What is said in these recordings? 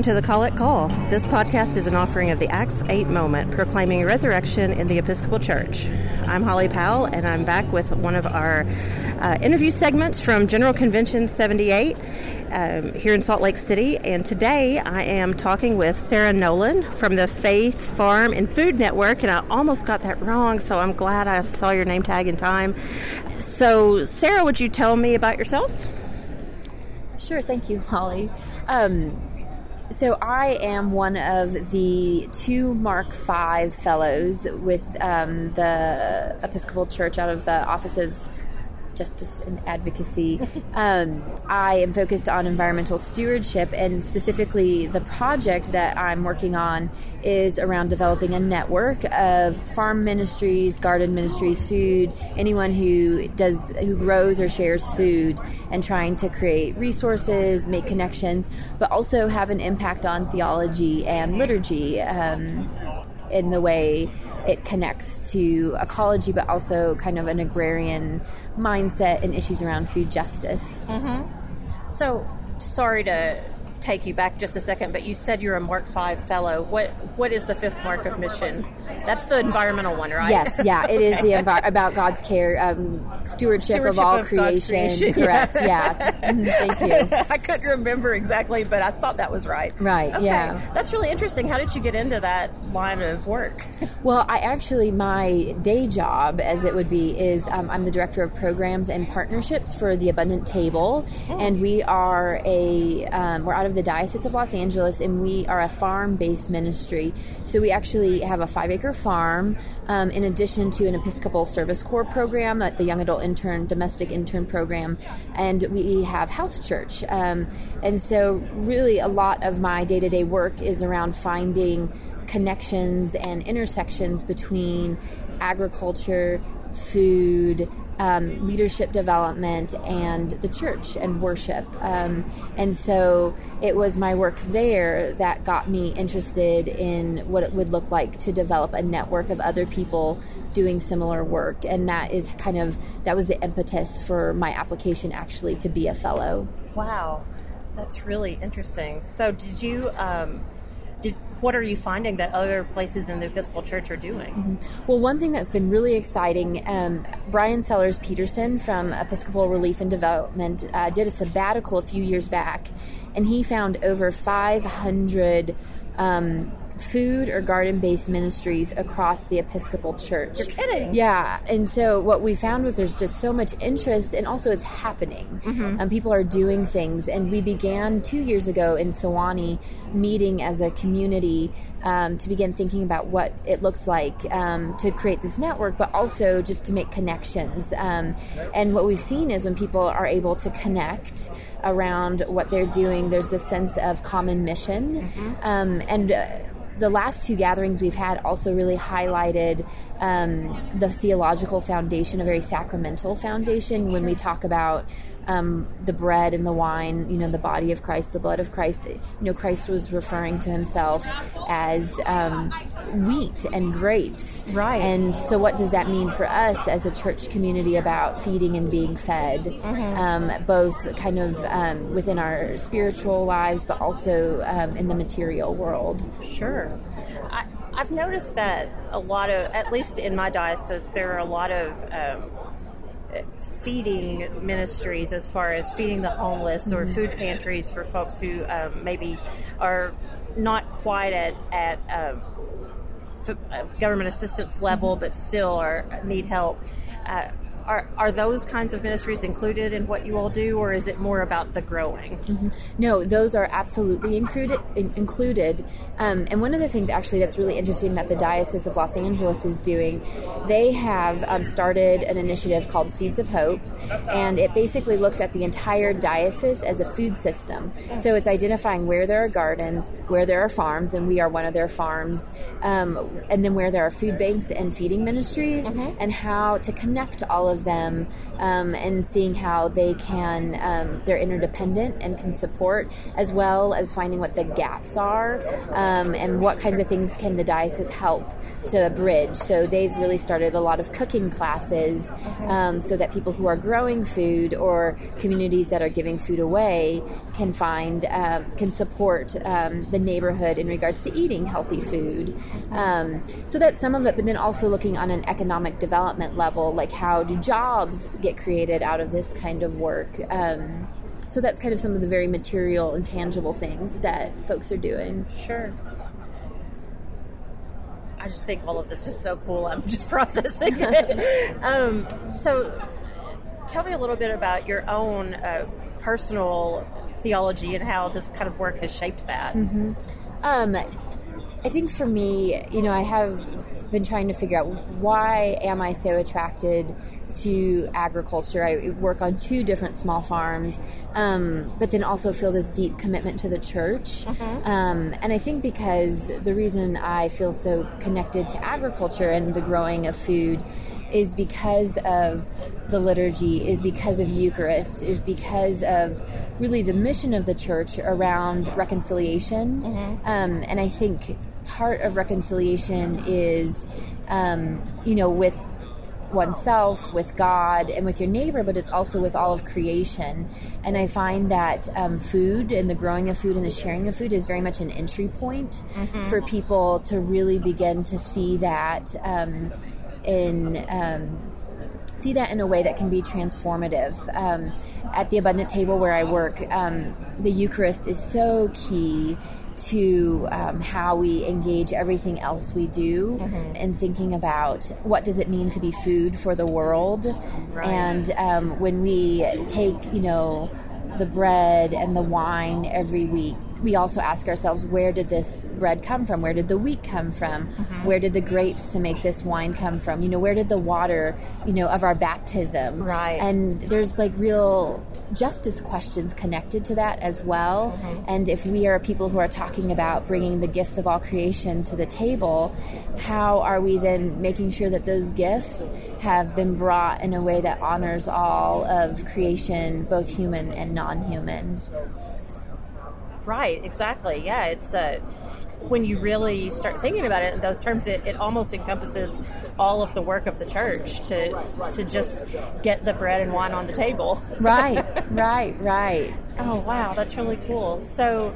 Welcome to the Collect Call. This podcast is an offering of the Acts 8 moment, proclaiming resurrection in the Episcopal Church. I'm Holli Powell, and I'm back with one of our uh, interview segments from General Convention 78 um, here in Salt Lake City. And today I am talking with Sarah Nolan from the Faith Farm and Food Network, and I almost got that wrong, so I'm glad I saw your name tag in time. So, Sarah, would you tell me about yourself? Sure, thank you, Holli. Um, so I am one of the two Mark V fellows with um, the Episcopal Church out of the Office of justice and advocacy. Um, I am focused on environmental stewardship, and specifically, the project that I'm working on is around developing a network of farm ministries, garden ministries, food, anyone who does who grows or shares food, and trying to create resources, make connections, but also have an impact on theology and liturgy. Um, in the way it connects to ecology, but also kind of an agrarian mindset and issues around food justice. Mm-hmm. So, sorry to take you back just a second, but you said you're a Mark V fellow. What what is the fifth mark of mission? That's the environmental one, right? Yes, yeah, it is the envi- about God's care, um, stewardship, stewardship, of all of creation. creation. Correct. Yeah. yeah. Mm-hmm, thank you. I couldn't remember exactly, but I thought that was right. Right. Okay. Yeah. That's really interesting. How did you get into that line of work? well, I actually my day job, as it would be, is um, I'm the director of programs and partnerships for the Abundant Table, mm. and we are a um, we're out of the Diocese of Los Angeles, and we are a farm based ministry. So we actually have a five acre farm, um, in addition to an Episcopal Service Corps program, like the Young Adult Intern, Domestic Intern program, and we have house church. Um, and so, really, a lot of my day to day work is around finding connections and intersections between agriculture, food, um, leadership development and the church and worship. Um, and so it was my work there that got me interested in what it would look like to develop a network of other people doing similar work. And that is kind of, that was the impetus for my application actually to be a fellow. Wow. That's really interesting. So, did you um, what are you finding that other places in the Episcopal Church are doing? Mm-hmm. Well, one thing that's been really exciting, um, Brian Sellers Petersen from Episcopal Relief and Development uh, did a sabbatical a few years back, and he found over 500 um, food or garden based ministries across the Episcopal Church. You're kidding. Yeah. And so what we found was there's just so much interest and also it's happening. Mm-hmm. Um, people are doing things. And we began two years ago in Sewanee meeting as a community um, to begin thinking about what it looks like um, to create this network, but also just to make connections. Um, and what we've seen is when people are able to connect around what they're doing, there's a sense of common mission. Mm-hmm. Um, and uh, the last two gatherings we've had also really highlighted um, the theological foundation, a very sacramental foundation, when we talk about um, the bread and the wine, you know, the body of Christ, the blood of Christ. You know, Christ was referring to himself as um, wheat and grapes. Right. And so, what does that mean for us as a church community about feeding and being fed, mm-hmm. um, both kind of um, within our spiritual lives, but also um, in the material world? Sure. I, I've noticed that a lot of, at least in my diocese, there are a lot of um, feeding ministries as far as feeding the homeless or mm-hmm. food pantries for folks who um, maybe are not quite at at um, government assistance level, but still are need help. Uh, are, are those kinds of ministries included in what you all do, or is it more about the growing? Mm-hmm. No, those are absolutely included. included. Um, and one of the things actually that's really interesting that the Diocese of Los Angeles is doing, they have um, started an initiative called Seeds of Hope, and it basically looks at the entire diocese as a food system. So it's identifying where there are gardens, where there are farms, and we are one of their farms, um, and then where there are food banks and feeding ministries, mm-hmm. and how to connect all of them um, and seeing how they can um, they're interdependent and can support as well as finding what the gaps are um, and what kinds of things can the diocese help to bridge. So they've really started a lot of cooking classes um, so that people who are growing food or communities that are giving food away can find um, can support um, the neighborhood in regards to eating healthy food. So that's some of it but then also looking on an economic development level like how do jobs get created out of this kind of work. Um, so that's kind of some of the very material and tangible things that folks are doing. Sure. I just think all of this is so cool. I'm just processing it. um, so, tell me a little bit about your own uh, personal theology and how this kind of work has shaped that. Mm-hmm. Um, I think for me, you know, I have been trying to figure out why am I so attracted to agriculture. I work on two different small farms, um, but then also feel this deep commitment to the church. Uh-huh. Um, and I think because the reason I feel so connected to agriculture and the growing of food is because of the liturgy, is because of Eucharist, is because of really the mission of the church around reconciliation. Uh-huh. Um, and I think part of reconciliation is, um, you know, with oneself, with God, and with your neighbor, but it's also with all of creation. And I find that um, food and the growing of food and the sharing of food is very much an entry point mm-hmm. for people to really begin to see that um, in. Um, see that in a way that can be transformative. Um, at the Abundant Table where I work, um, the Eucharist is so key to um, how we engage everything else we do mm-hmm. and thinking about what does it mean to be food for the world right. and um, when we take you know the bread and the wine every week we also ask ourselves where did this bread come from where did the wheat come from mm-hmm. where did the grapes to make this wine come from you know where did the water you know of our baptism right and there's like real justice questions connected to that as well mm-hmm. and if we are people who are talking about bringing the gifts of all creation to the table how are we then making sure that those gifts have been brought in a way that honors all of creation both human and non-human Right, exactly. Yeah, it's uh, when you really start thinking about it in those terms, it, it almost encompasses all of the work of the church to to just get the bread and wine on the table. right, right, right. Oh wow, that's really cool. So,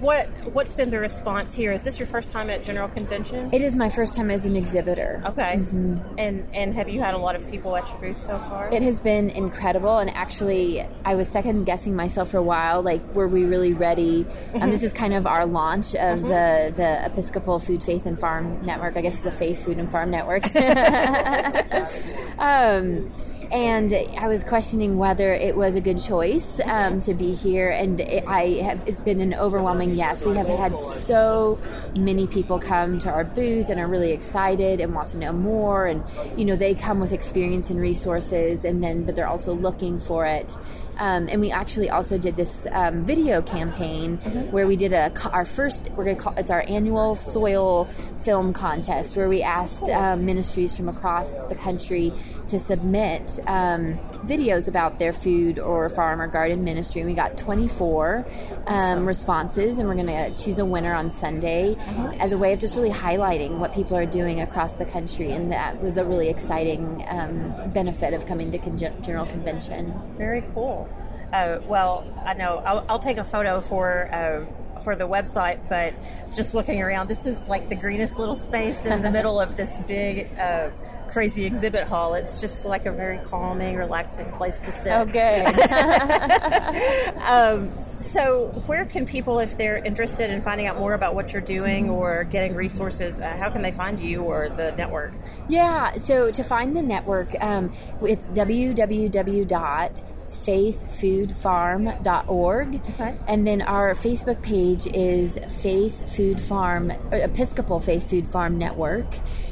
what what's been the response here? Is this your first time at General Convention? It is my first time as an exhibitor. Okay. Mm-hmm. And and have you had a lot of people at your booth so far? It has been incredible, and actually, I was second guessing myself for a while. Like, were we really ready? And um, this is kind of our launch of mm-hmm. the the Episcopal Food, Faith, and Farm Network. I guess the Faith, Food, and Farm Network. um, and I was questioning whether it was a good choice um, to be here. And it, I have, it's been an overwhelming yes. We have had so many people come to our booth and are really excited and want to know more. And you know, they come with experience and resources, and then but they're also looking for it. Um, and we actually also did this um, video campaign mm-hmm. where we did a our first we're gonna call it's our annual soil film contest where we asked um, ministries from across the country to submit um, videos about their food or farm or garden ministry. And we got 24 um, awesome. responses, and we're going to choose a winner on Sunday. As a way of just really highlighting what people are doing across the country. And that was a really exciting um, benefit of coming to Con- General Convention. Very cool. Uh, well, I know I'll, I'll, take a photo for uh, for the website, but just looking around, this is like the greenest little space in the middle of this big. Uh, crazy exhibit hall. It's just like a very calming, relaxing place to sit. Okay. um, so, where can people, if they're interested in finding out more about what you're doing or getting resources, uh, how can they find you or the network? Yeah, so to find the network, um, it's www faithfoodfarm.org. Okay. And then our Facebook page is Faith Food Farm, Episcopal Faith Food Farm Network.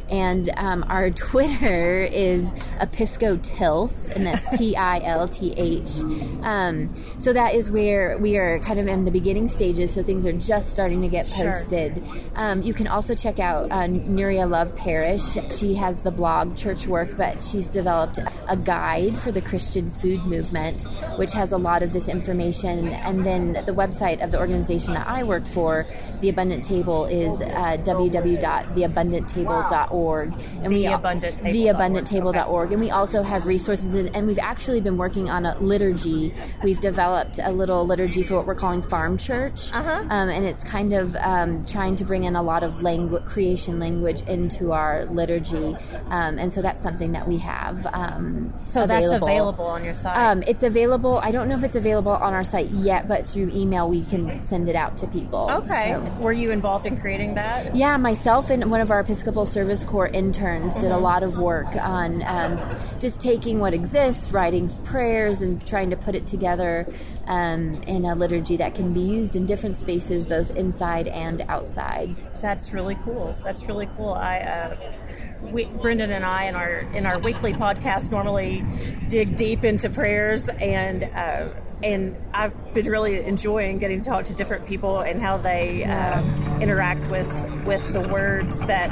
And um, our Twitter is Episco Tilth, and that's T I L T H. Um, so that is where we are kind of in the beginning stages, so things are just starting to get posted. Sure. Um, you can also check out uh, Nurya Love Parish. She has the blog Church Work, but she's developed a guide for the Christian food movement, which has a lot of this information. And then the website of the organization that I work for, The Abundant Table, is uh, www.theabundanttable.org. And the we Abundant Table. Theabundanttable.org. Okay. And we also have resources, in, and we've actually been working on a liturgy. We've developed a little liturgy for what we're calling Farm Church. Uh-huh. Um, and it's kind of um, trying to bring in a lot of language, creation language into our liturgy. Um, and so that's something that we have. Um, so available. that's available on your site? Um, it's available. I don't know if it's available on our site yet, but through email we can send it out to people. Okay. So. Were you involved in creating that? Yeah, myself and one of our Episcopal Service Corps interns did a mm-hmm. lot of work on um, just taking what exists, writing prayers, and trying to put it together um, in a liturgy that can be used in different spaces, both inside and outside. That's really cool. That's really cool. I. Uh, we, Brendan and I in our in our weekly podcast normally dig deep into prayers and uh, and I've been really enjoying getting to talk to different people and how they uh, interact with with the words that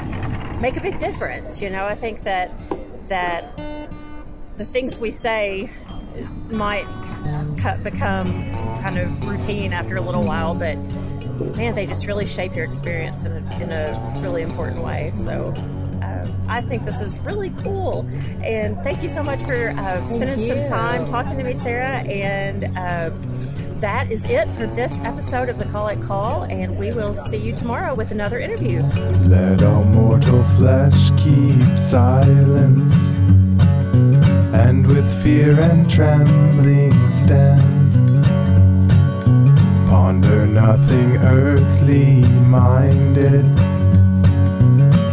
make a big difference. You know, I think that that the things we say might become kind of routine after a little while, but man, they just really shape your experience in a, in a really important way. So I think this is really cool. And thank you so much for uh, spending some time talking to me, Sarah. And uh, that is it for this episode of the Collect Call. And we will see you tomorrow with another interview. Let all mortal flesh keep silence and with fear and trembling stand. Ponder nothing earthly minded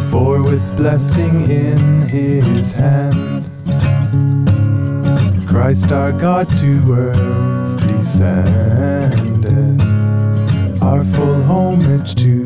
for with blessing in his hand, Christ our God to earth descended, our full homage to